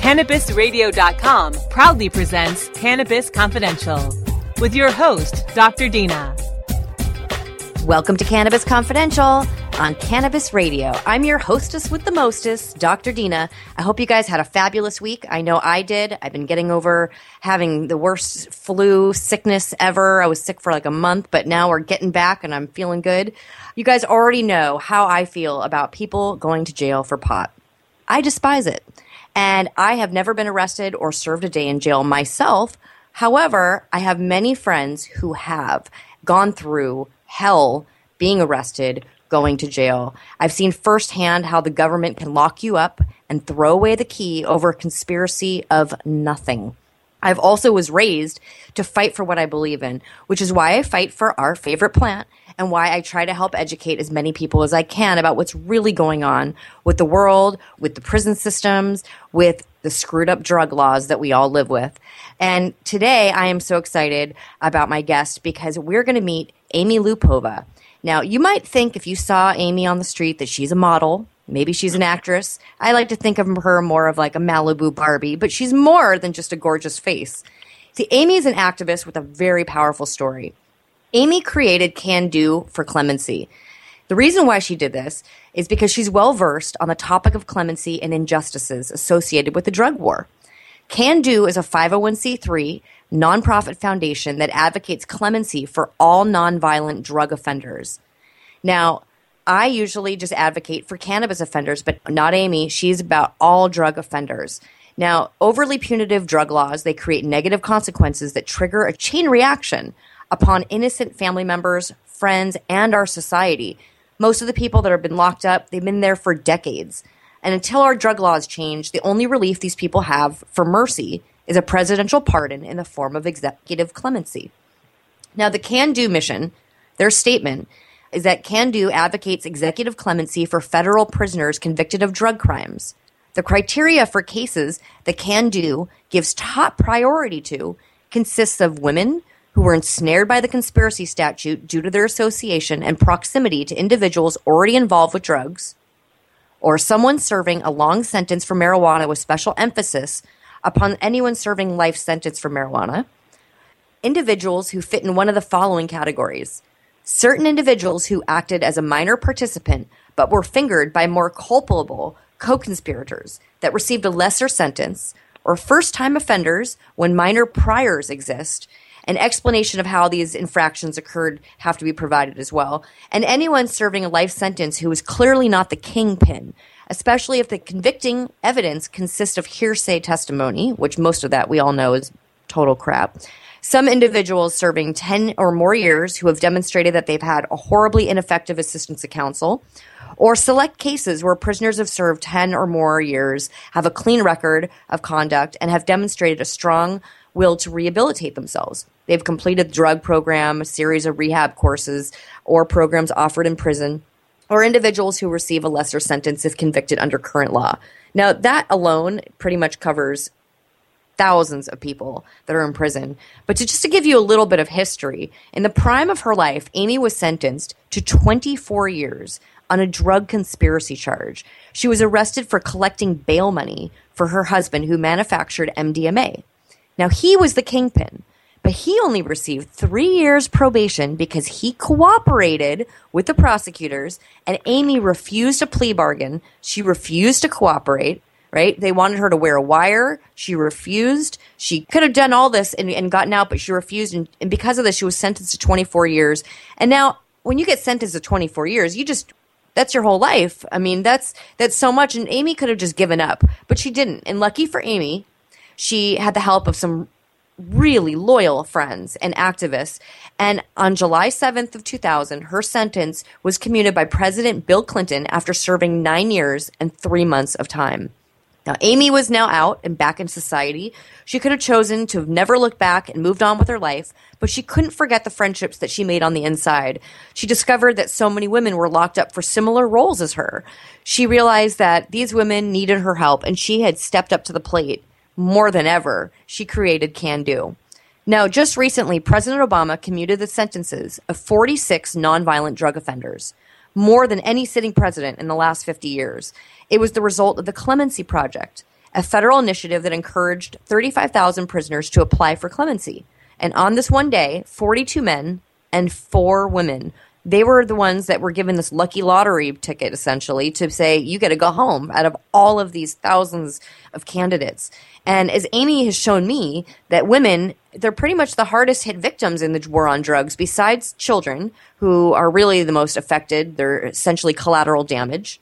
CannabisRadio.com proudly presents Cannabis Confidential with your host, Dr. Dina. Welcome to Cannabis Confidential on Cannabis Radio. I'm your hostess with the mostest, Dr. Dina. I hope you guys had a fabulous week. I know I did. I've been getting over having the worst flu sickness ever. I was sick for like a month, but now we're getting back and I'm feeling good. You guys already know how I feel about people going to jail for pot. I despise it. And I have never been arrested or served a day in jail myself. However, I have many friends who have gone through hell being arrested, going to jail. I've seen firsthand how the government can lock you up and throw away the key over a conspiracy of nothing. I've also was raised to fight for what I believe in, which is why I fight for our favorite plant and why I try to help educate as many people as I can about what's really going on with the world, with the prison systems, with the screwed up drug laws that we all live with. And today I am so excited about my guest because we're going to meet Amy Lupova. Now, you might think if you saw Amy on the street that she's a model, maybe she's an actress. I like to think of her more of like a Malibu Barbie, but she's more than just a gorgeous face. See, Amy is an activist with a very powerful story. Amy created Can Do for clemency. The reason why she did this is because she's well versed on the topic of clemency and injustices associated with the drug war. Can Do is a 501c3 nonprofit foundation that advocates clemency for all nonviolent drug offenders. Now, I usually just advocate for cannabis offenders, but not Amy. She's about all drug offenders. Now, overly punitive drug laws, they create negative consequences that trigger a chain reaction upon innocent family members, friends, and our society. Most of the people that have been locked up, they've been there for decades. And until our drug laws change, the only relief these people have for mercy is a presidential pardon in the form of executive clemency. Now, the Can Do mission, their statement is that Can Do advocates executive clemency for federal prisoners convicted of drug crimes. The criteria for cases that Can Do gives top priority to consists of women who were ensnared by the conspiracy statute due to their association and proximity to individuals already involved with drugs, or someone serving a long sentence for marijuana with special emphasis upon anyone serving life sentence for marijuana, individuals who fit in one of the following categories certain individuals who acted as a minor participant but were fingered by more culpable co conspirators that received a lesser sentence, or first time offenders when minor priors exist. An explanation of how these infractions occurred have to be provided as well. And anyone serving a life sentence who is clearly not the kingpin, especially if the convicting evidence consists of hearsay testimony, which most of that we all know is total crap. Some individuals serving 10 or more years who have demonstrated that they've had a horribly ineffective assistance of counsel, or select cases where prisoners have served 10 or more years, have a clean record of conduct, and have demonstrated a strong will to rehabilitate themselves. They've completed drug program, a series of rehab courses, or programs offered in prison, or individuals who receive a lesser sentence if convicted under current law. Now, that alone pretty much covers thousands of people that are in prison. But to, just to give you a little bit of history, in the prime of her life, Amy was sentenced to 24 years on a drug conspiracy charge. She was arrested for collecting bail money for her husband who manufactured MDMA. Now, he was the kingpin. But he only received three years probation because he cooperated with the prosecutors, and Amy refused a plea bargain. She refused to cooperate, right? They wanted her to wear a wire. She refused. She could have done all this and, and gotten out, but she refused. And, and because of this, she was sentenced to 24 years. And now, when you get sentenced to 24 years, you just that's your whole life. I mean, that's that's so much. And Amy could have just given up, but she didn't. And lucky for Amy, she had the help of some really loyal friends and activists. And on July 7th of 2000, her sentence was commuted by President Bill Clinton after serving nine years and three months of time. Now, Amy was now out and back in society. She could have chosen to have never looked back and moved on with her life, but she couldn't forget the friendships that she made on the inside. She discovered that so many women were locked up for similar roles as her. She realized that these women needed her help, and she had stepped up to the plate more than ever. She created Can Do. Now, just recently, President Obama commuted the sentences of 46 nonviolent drug offenders more than any sitting president in the last 50 years. It was the result of the Clemency Project, a federal initiative that encouraged 35,000 prisoners to apply for clemency. And on this one day, 42 men and four women they were the ones that were given this lucky lottery ticket essentially to say you get to go home out of all of these thousands of candidates. And as amy has shown me that women they're pretty much the hardest hit victims in the war on drugs besides children who are really the most affected. They're essentially collateral damage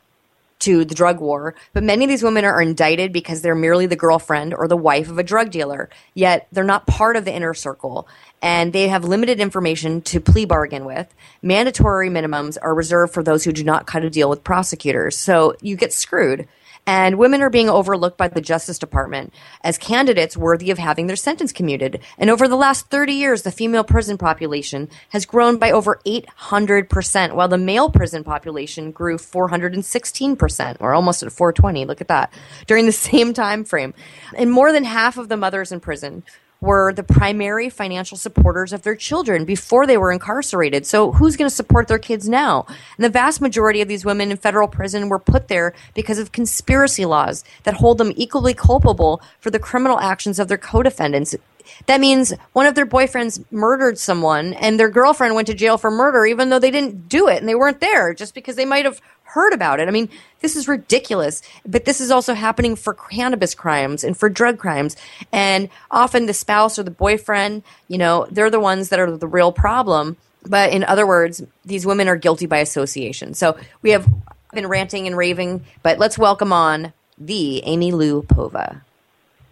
to the drug war, but many of these women are indicted because they're merely the girlfriend or the wife of a drug dealer, yet they're not part of the inner circle and they have limited information to plea bargain with. Mandatory minimums are reserved for those who do not cut a deal with prosecutors. So you get screwed and women are being overlooked by the Justice Department as candidates worthy of having their sentence commuted. And over the last 30 years, the female prison population has grown by over 800%, while the male prison population grew 416%, or almost at 420. Look at that. During the same time frame. And more than half of the mothers in prison were the primary financial supporters of their children before they were incarcerated. So who's going to support their kids now? And the vast majority of these women in federal prison were put there because of conspiracy laws that hold them equally culpable for the criminal actions of their co-defendants. That means one of their boyfriends murdered someone and their girlfriend went to jail for murder even though they didn't do it and they weren't there just because they might have heard about it. I mean, this is ridiculous. But this is also happening for cannabis crimes and for drug crimes. And often the spouse or the boyfriend, you know, they're the ones that are the real problem. But in other words, these women are guilty by association. So we have been ranting and raving, but let's welcome on the Amy Lou Povah.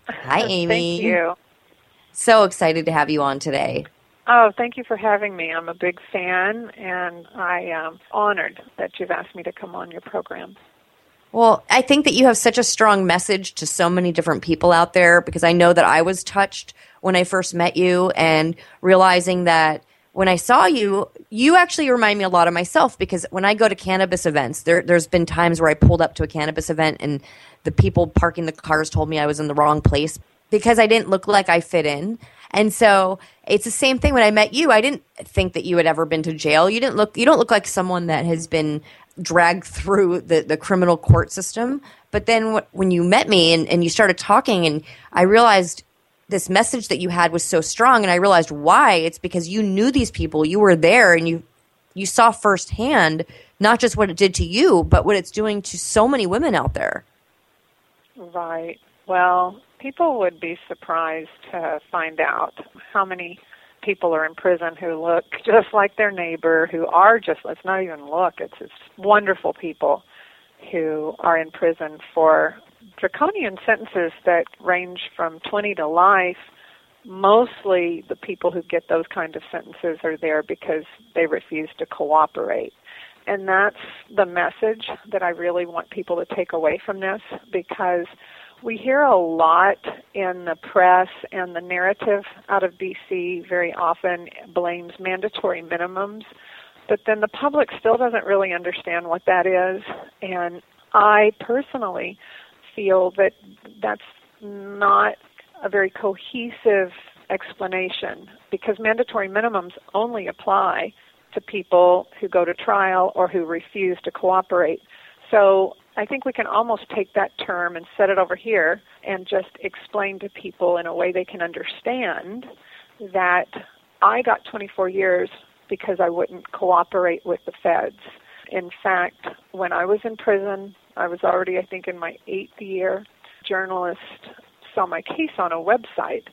Hi, Amy. Thank you. So excited to have you on today. Oh, thank you for having me. I'm a big fan, and I am honored that you've asked me to come on your program. Well, I think that you have such a strong message to so many different people out there because I know that I was touched when I first met you and realizing that when I saw you, you actually remind me a lot of myself because when I go to cannabis events, there, there's been times where I pulled up to a cannabis event and the people parking the cars told me I was in the wrong place because I didn't look like I fit in. And so it's the same thing when I met you. I didn't think that you had ever been to jail. You didn't look you don't look like someone that has been dragged through the, the criminal court system. But then when you met me and, and you started talking and I realized this message that you had was so strong and I realized why. It's because you knew these people. You were there and you you saw firsthand not just what it did to you, but what it's doing to so many women out there. Right. Well, people would be surprised to find out how many people are in prison who look just like their neighbor, who are just, let's not even look, it's, it's wonderful people who are in prison for draconian sentences that range from 20 to life. Mostly the people who get those kind of sentences are there because they refuse to cooperate. And that's the message that I really want people to take away from this because we hear a lot in the press and the narrative out of DC very often blames mandatory minimums, but then the public still doesn't really understand what that is. And I personally feel that that's not a very cohesive explanation because mandatory minimums only apply to people who go to trial or who refuse to cooperate. So I think we can almost take that term and set it over here and just explain to people in a way they can understand that I got 24 years because I wouldn't cooperate with the feds. In fact, when I was in prison, I was already, I think, in my eighth year. Journalist saw my case on a website,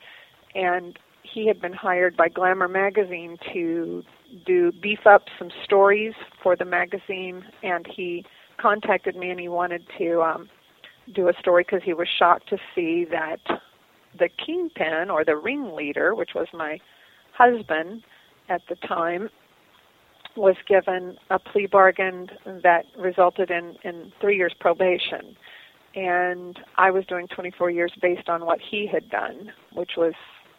and he had been hired by Glamour magazine to do beef up some stories for the magazine, and he contacted me and he wanted to um, do a story because he was shocked to see that the kingpin or the ringleader, which was my husband at the time, was given a plea bargain that resulted in, in three years probation. and I was doing 24 years based on what he had done, which was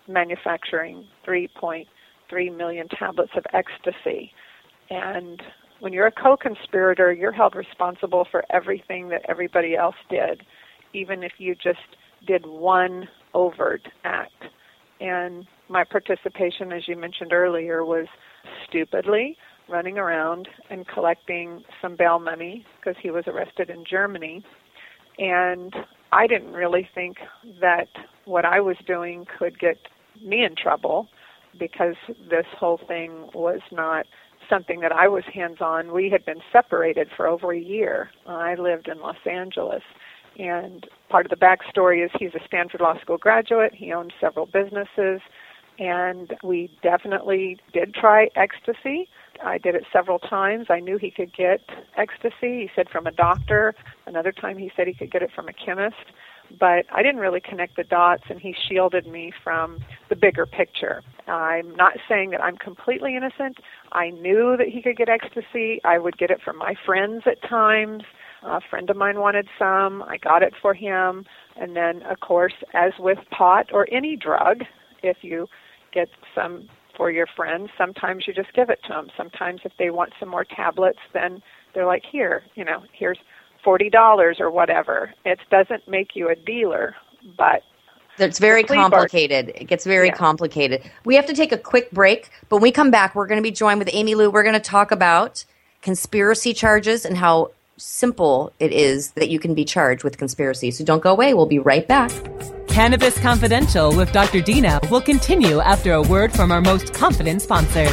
manufacturing 3.3 million tablets of ecstasy. And when you're a co conspirator, you're held responsible for everything that everybody else did, even if you just did one overt act. And my participation, as you mentioned earlier, was stupidly running around and collecting some bail money because he was arrested in Germany. And I didn't really think that what I was doing could get me in trouble because this whole thing was not something that I was hands on. We had been separated for over a year. I lived in Los Angeles. And part of the backstory is he's a Stanford Law School graduate. He owns several businesses. And we definitely did try ecstasy. I did it several times. I knew he could get ecstasy. He said from a doctor. Another time he said he could get it from a chemist. But I didn't really connect the dots, and he shielded me from the bigger picture. I'm not saying that I'm completely innocent. I knew that he could get ecstasy. I would get it from my friends at times. A friend of mine wanted some. I got it for him. And then, of course, as with pot or any drug, if you get some for your friends, sometimes you just give it to them. Sometimes if they want some more tablets, then they're like, here, you know, here's $40 or whatever. It doesn't make you a dealer, but it's very complicated. It gets very yeah. complicated. We have to take a quick break, but when we come back, we're going to be joined with Amy Lou. We're going to talk about conspiracy charges and how simple it is that you can be charged with conspiracy. So don't go away. We'll be right back. Cannabis Confidential with Dr. Dina will continue after a word from our most confident sponsors.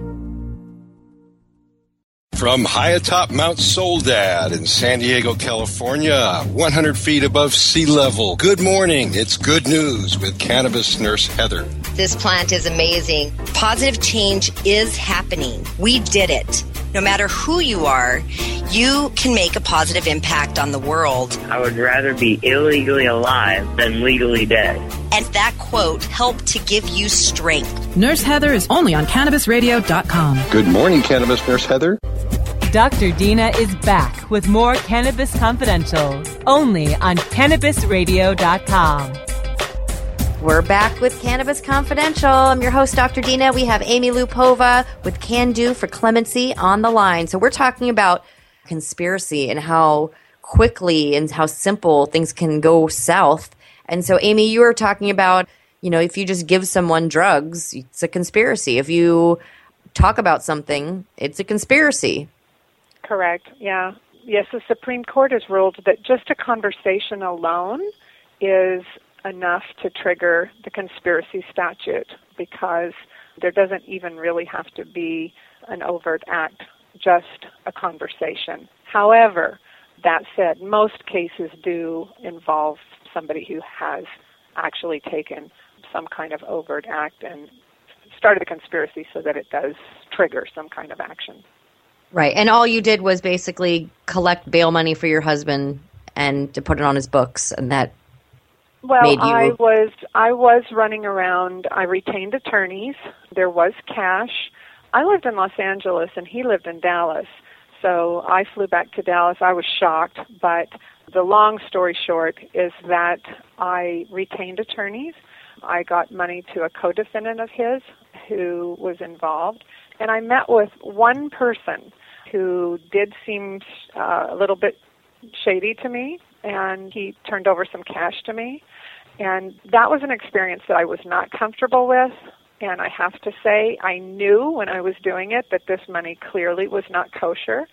From high atop Mount Soledad in San Diego, California, 100 feet above sea level. Good morning. It's good news with cannabis nurse Heather. This plant is amazing. Positive change is happening. We did it. No matter who you are, you can make a positive impact on the world. I would rather be illegally alive than legally dead. And that quote helped to give you strength. Nurse Heather is only on CannabisRadio.com. Good morning, Cannabis Nurse Heather. Dr. Dina is back with more Cannabis Confidential, only on CannabisRadio.com. We're back with Cannabis Confidential. I'm your host, Dr. Dina. We have Amy Lupova with Can Do for Clemency on the line. So we're talking about conspiracy and how quickly and how simple things can go south. And so, Amy, you were talking about, you know, if you just give someone drugs, it's a conspiracy. If you talk about something, it's a conspiracy. Correct. Yeah. Yes, the Supreme Court has ruled that just a conversation alone is enough to trigger the conspiracy statute because there doesn't even really have to be an overt act, just a conversation. However, that said, most cases do involve somebody who has actually taken some kind of overt act and started a conspiracy so that it does trigger some kind of action. Right. And all you did was basically collect bail money for your husband and to put it on his books and that well, made you I was I was running around. I retained attorneys. There was cash. I lived in Los Angeles and he lived in Dallas. So I flew back to Dallas. I was shocked, but the long story short is that I retained attorneys. I got money to a co-defendant of his who was involved, and I met with one person who did seem uh, a little bit shady to me, and he turned over some cash to me. And that was an experience that I was not comfortable with. And I have to say, I knew when I was doing it that this money clearly was not kosher.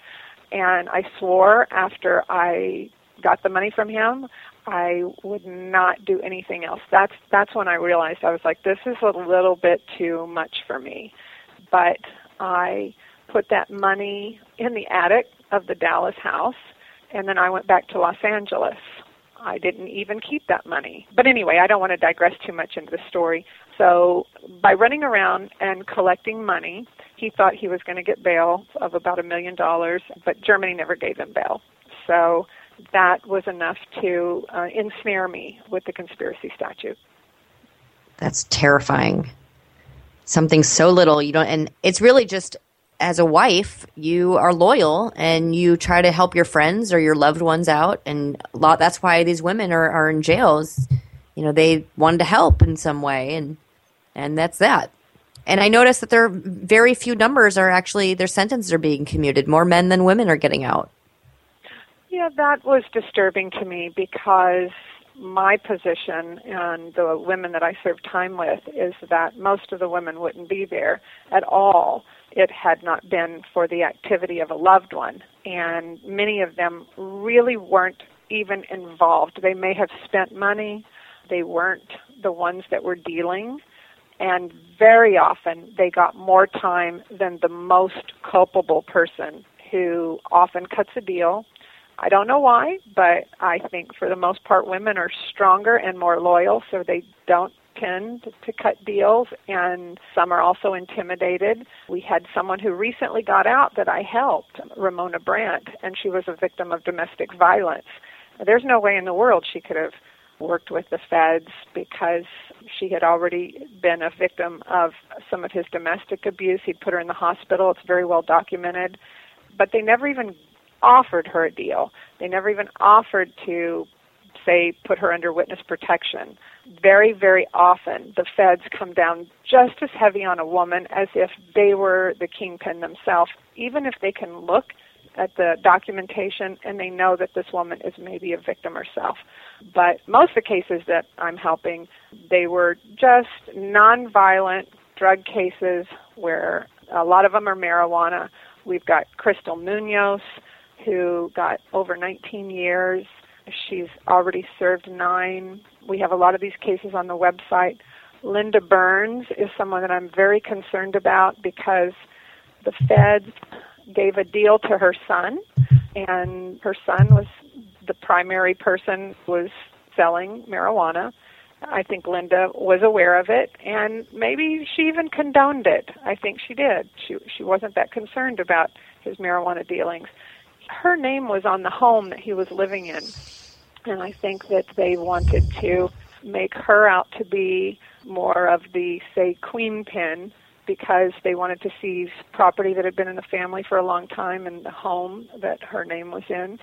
And I swore after I got the money from him, I would not do anything else. That's that's when I realized I was like, this is a little bit too much for me. But I put that money in the attic of the Dallas house, and then I went back to Los Angeles. I didn't even keep that money. But anyway, I don't want to digress too much into the story. So, by running around and collecting money, he thought he was going to get bail of about a million dollars, but Germany never gave him bail. So, that was enough to uh, ensnare me with the conspiracy statute. That's terrifying. Something so little, you don't, and it's really just as a wife, you are loyal and you try to help your friends or your loved ones out. And a lot, that's why these women are, are in jails. You know, they wanted to help in some way, and and that's that. And I noticed that there are very few numbers are actually their sentences are being commuted. More men than women are getting out. Yeah, that was disturbing to me because my position and the women that I served time with is that most of the women wouldn't be there at all it had not been for the activity of a loved one. And many of them really weren't even involved. They may have spent money, they weren't the ones that were dealing. And very often they got more time than the most culpable person who often cuts a deal. I don't know why, but I think for the most part women are stronger and more loyal, so they don't tend to cut deals, and some are also intimidated. We had someone who recently got out that I helped, Ramona Brandt, and she was a victim of domestic violence. There's no way in the world she could have worked with the feds because she had already been a victim of some of his domestic abuse. He'd put her in the hospital. It's very well documented. But they never even offered her a deal. They never even offered to say put her under witness protection. Very, very often the feds come down just as heavy on a woman as if they were the kingpin themselves, even if they can look at the documentation and they know that this woman is maybe a victim herself. But most of the cases that I'm helping, they were just nonviolent drug cases where a lot of them are marijuana. We've got Crystal Munoz, who got over 19 years She's already served nine. We have a lot of these cases on the website. Linda Burns is someone that I'm very concerned about because the feds gave a deal to her son, and her son was the primary person was selling marijuana. I think Linda was aware of it, and maybe she even condoned it. I think she did. She she wasn't that concerned about his marijuana dealings. Her name was on the home that he was living in, and I think that they wanted to make her out to be more of the, say, queen pin because they wanted to seize property that had been in the family for a long time and the home that her name was in.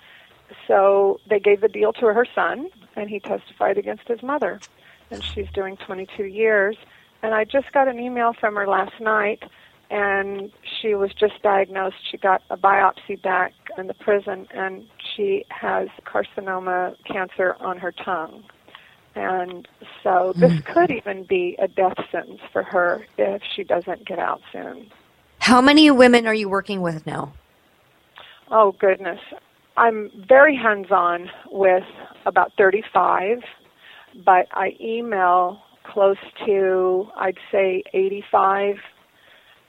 So they gave the deal to her son, and he testified against his mother. And she's doing 22 years. And I just got an email from her last night and she was just diagnosed. She got a biopsy back in the prison, and she has carcinoma cancer on her tongue. And so this mm. could even be a death sentence for her if she doesn't get out soon. How many women are you working with now? Oh, goodness. I'm very hands on with about 35, but I email close to, I'd say, 85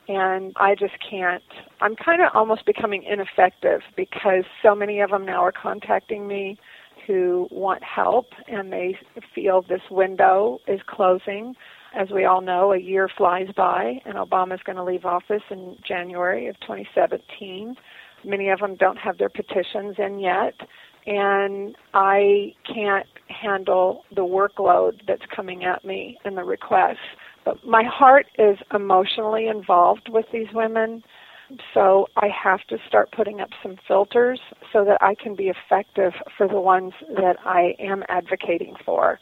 and I just can't. I'm kind of almost becoming ineffective because so many of them now are contacting me who want help and they feel this window is closing. As we all know, a year flies by and Obama's going to leave office in January of 2017. Many of them don't have their petitions in yet and I can't handle the workload that's coming at me and the requests. My heart is emotionally involved with these women, so I have to start putting up some filters so that I can be effective for the ones that I am advocating for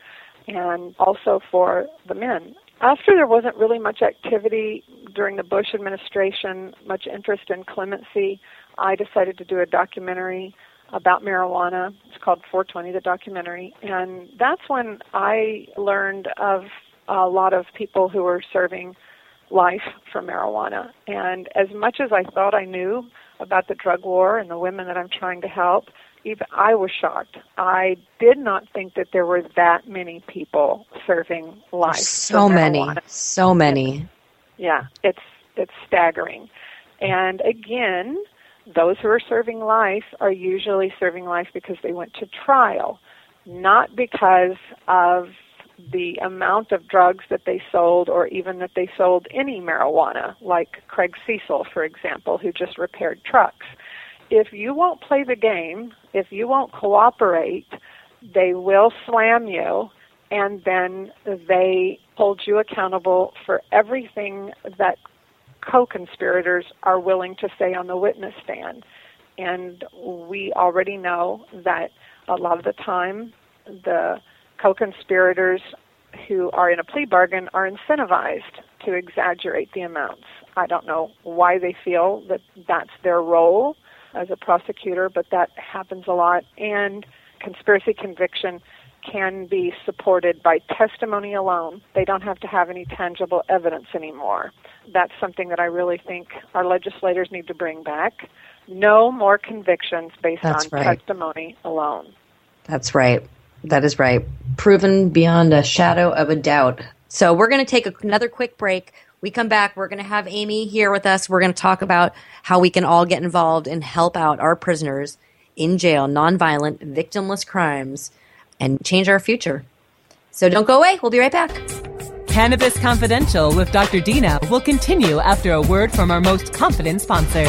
and also for the men. After there wasn't really much activity during the Bush administration, much interest in clemency, I decided to do a documentary about marijuana. It's called 420, the documentary. And that's when I learned of a lot of people who were serving life for marijuana. And as much as I thought I knew about the drug war and the women that I'm trying to help, even I was shocked. I did not think that there were that many people serving life. So many, so many. Yeah, it's it's staggering. And again, those who are serving life are usually serving life because they went to trial, not because of the amount of drugs that they sold or even that they sold any marijuana, like Craig Cecil, for example, who just repaired trucks. If you won't play the game, if you won't cooperate, they will slam you and then they hold you accountable for everything that co conspirators are willing to say on the witness stand. And we already know that a lot of the time the co conspirators who are in a plea bargain are incentivized to exaggerate the amounts. I don't know why they feel that that's their role as a prosecutor, but that happens a lot. And conspiracy conviction can be supported by testimony alone. They don't have to have any tangible evidence anymore. That's something that I really think our legislators need to bring back. No more convictions based That's on right. testimony alone. That's right. That is right. Proven beyond a shadow of a doubt. So we're going to take another quick break. We come back. We're going to have Amy here with us. We're going to talk about how we can all get involved and help out our prisoners in jail, nonviolent, victimless crimes, and change our future. So don't go away. We'll be right back. Cannabis Confidential with Dr. Dina will continue after a word from our most confident sponsors.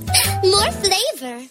more flavor.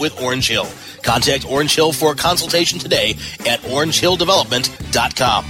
with Orange Hill. Contact Orange Hill for a consultation today at orangehilldevelopment.com.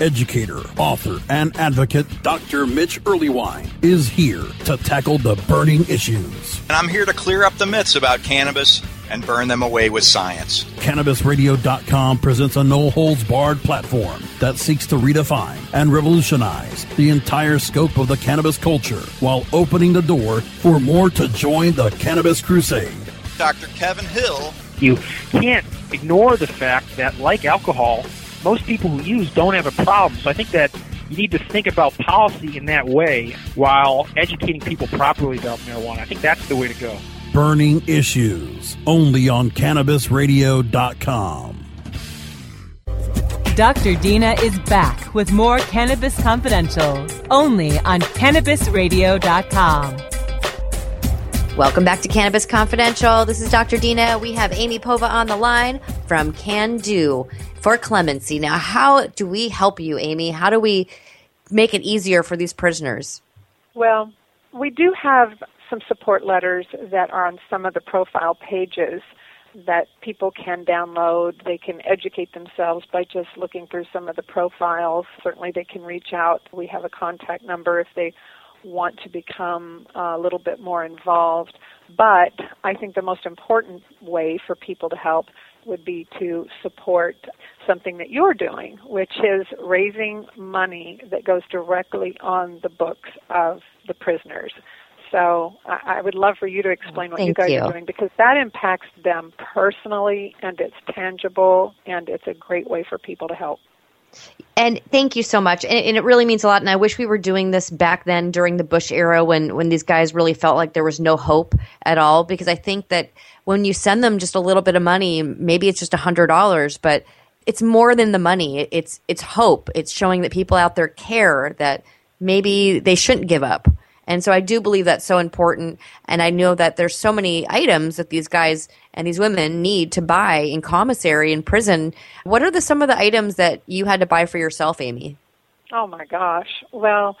Educator, author, and advocate Dr. Mitch Earleywine is here to tackle the burning issues. And I'm here to clear up the myths about cannabis and burn them away with science. CannabisRadio.com presents a no holds barred platform that seeks to redefine and revolutionize the entire scope of the cannabis culture while opening the door for more to join the cannabis crusade. Dr. Kevin Hill. You can't ignore the fact that, like alcohol, most people who use don't have a problem. So I think that you need to think about policy in that way while educating people properly about marijuana. I think that's the way to go. Burning Issues, only on CannabisRadio.com. Dr. Dina is back with more Cannabis Confidential, only on CannabisRadio.com. Welcome back to Cannabis Confidential. This is Dr. Dina. We have Amy Povah on the line from Can Do for Clemency. Now, how do we help you, Amy? How do we make it easier for these prisoners? Well, we do have some support letters that are on some of the profile pages that people can download. They can educate themselves by just looking through some of the profiles. Certainly, they can reach out. We have a contact number if they want to become uh, a little bit more involved. But I think the most important way for people to help would be to support something that you're doing, which is raising money that goes directly on the books of the prisoners. So I, I would love for you to explain what Thank you guys you. are doing because that impacts them personally and it's tangible and it's a great way for people to help. And thank you so much. And, and, it really means a lot. And I wish we were doing this back then during the Bush era when, when these guys really felt like there was no hope at all. Because I think that when you send them just a little bit of money, maybe it's just a hundred dollars, but it's more than the money. It's, it's hope. It's showing that people out there care that maybe they shouldn't give up. And so I do believe that's so important. And I know that there's so many items that these guys and these women need to buy in commissary in prison. What are the some of the items that you had to buy for yourself, Amy? Oh my gosh. Well,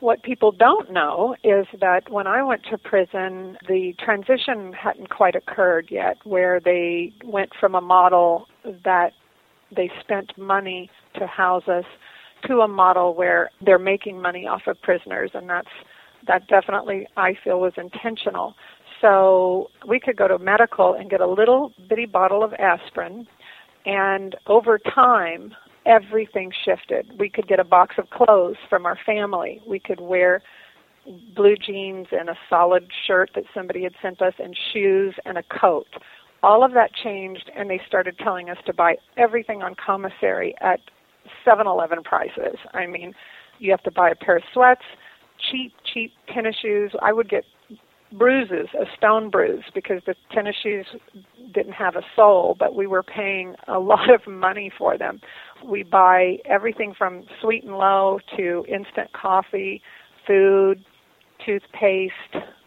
what people don't know is that when I went to prison, the transition hadn't quite occurred yet, where they went from a model that they spent money to house us to a model where they're making money off of prisoners, and that's that definitely I feel was intentional. So we could go to medical and get a little bitty bottle of aspirin, and over time, everything shifted. We could get a box of clothes from our family. We could wear blue jeans and a solid shirt that somebody had sent us, and shoes and a coat. All of that changed, and they started telling us to buy everything on commissary at 7 Eleven prices. I mean, you have to buy a pair of sweats, cheap, cheap tennis shoes. I would get bruises, a stone bruise, because the tennis shoes didn't have a sole, but we were paying a lot of money for them. We buy everything from sweet and low to instant coffee, food, toothpaste,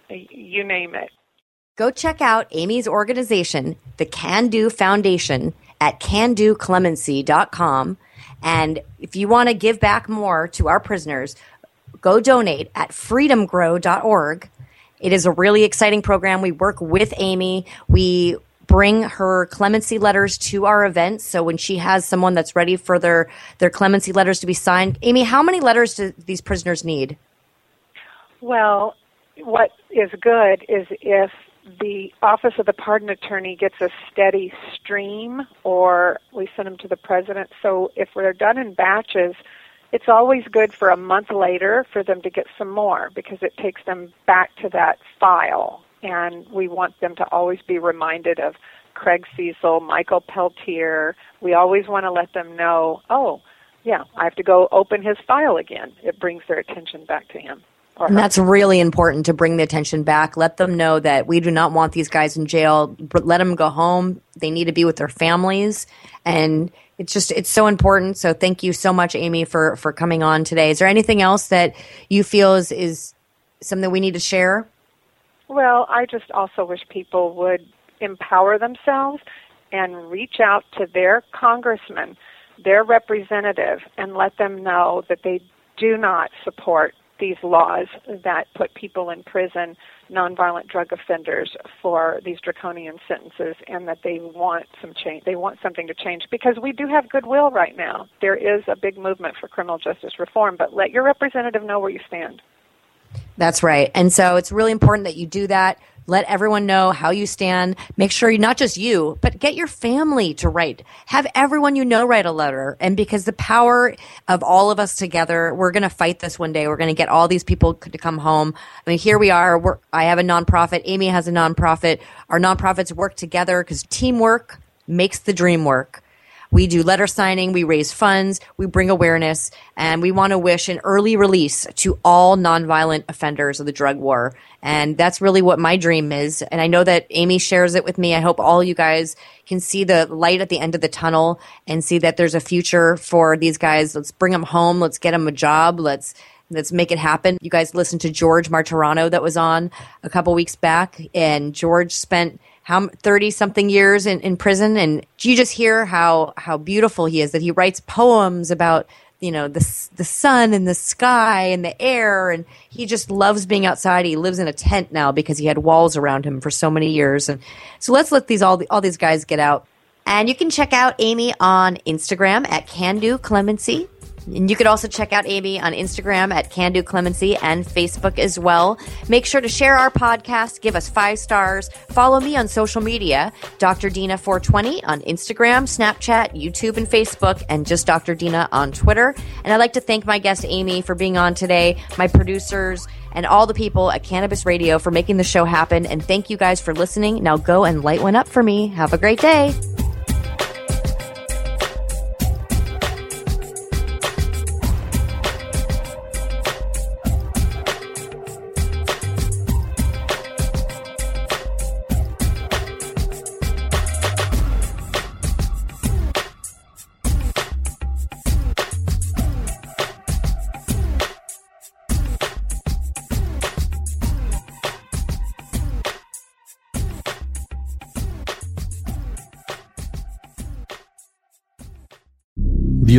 you name it. Go check out Amy's organization, the Can Do Foundation, at candoclemency.com. And if you want to give back more to our prisoners, go donate at freedomgrow.org. It is a really exciting program. We work with Amy. We bring her clemency letters to our events. So when she has someone that's ready for their, their clemency letters to be signed, Amy, how many letters do these prisoners need? Well, what is good is if the Office of the Pardon Attorney gets a steady stream, or we send them to the President. So if they're done in batches, it's always good for a month later for them to get some more because it takes them back to that file. And we want them to always be reminded of Craig Cecil, Michael Pelletier. We always want to let them know, oh, yeah, I have to go open his file again. It brings their attention back to him. And that's really important to bring the attention back. Let them know that we do not want these guys in jail. Let them go home. They need to be with their families. And it's just it's so important. So thank you so much, Amy, for for coming on today. Is there anything else that you feel is is something we need to share? Well, I just also wish people would empower themselves and reach out to their congressman, their representative, and let them know that they do not support these laws that put people in prison, nonviolent drug offenders, for these draconian sentences, and that they want some change. They want something to change because we do have goodwill right now. There is a big movement for criminal justice reform, but let your representative know where you stand. That's right. And so it's really important that you do that. Let everyone know how you stand. Make sure you, not just you, but get your family to write. Have everyone you know write a letter. And because the power of all of us together, we're going to fight this one day. We're going to get all these people to come home. I mean, here we are. We're, I have a nonprofit. Amy has a nonprofit. Our nonprofits work together because teamwork makes the dream work. We do letter signing, we raise funds, we bring awareness, and we want to wish an early release to all nonviolent offenders of the drug war. And that's really what my dream is. And I know that Amy shares it with me. I hope all you guys can see the light at the end of the tunnel and see that there's a future for these guys. Let's bring them home. Let's get them a job. Let's let's make it happen. You guys listened to George Martorano that was on a couple weeks back, and George spent how 30 something years in, in prison and you just hear how how beautiful he is that he writes poems about you know the the sun and the sky and the air and he just loves being outside. He lives in a tent now because he had walls around him for so many years and so let's let these all all these guys get out. And you can check out Amy on Instagram at Can Do Clemency and you could also check out Amy on Instagram at Can Do Clemency and Facebook as well. Make sure to share our podcast, give us five stars, follow me on social media, Dr. Dina 420 on Instagram, Snapchat, YouTube, and Facebook, and just Dr. Dina on Twitter. And I'd like to thank my guest Amy for being on today, my producers, and all the people at Cannabis Radio for making the show happen. And thank you guys for listening. Now go and light one up for me. Have a great day.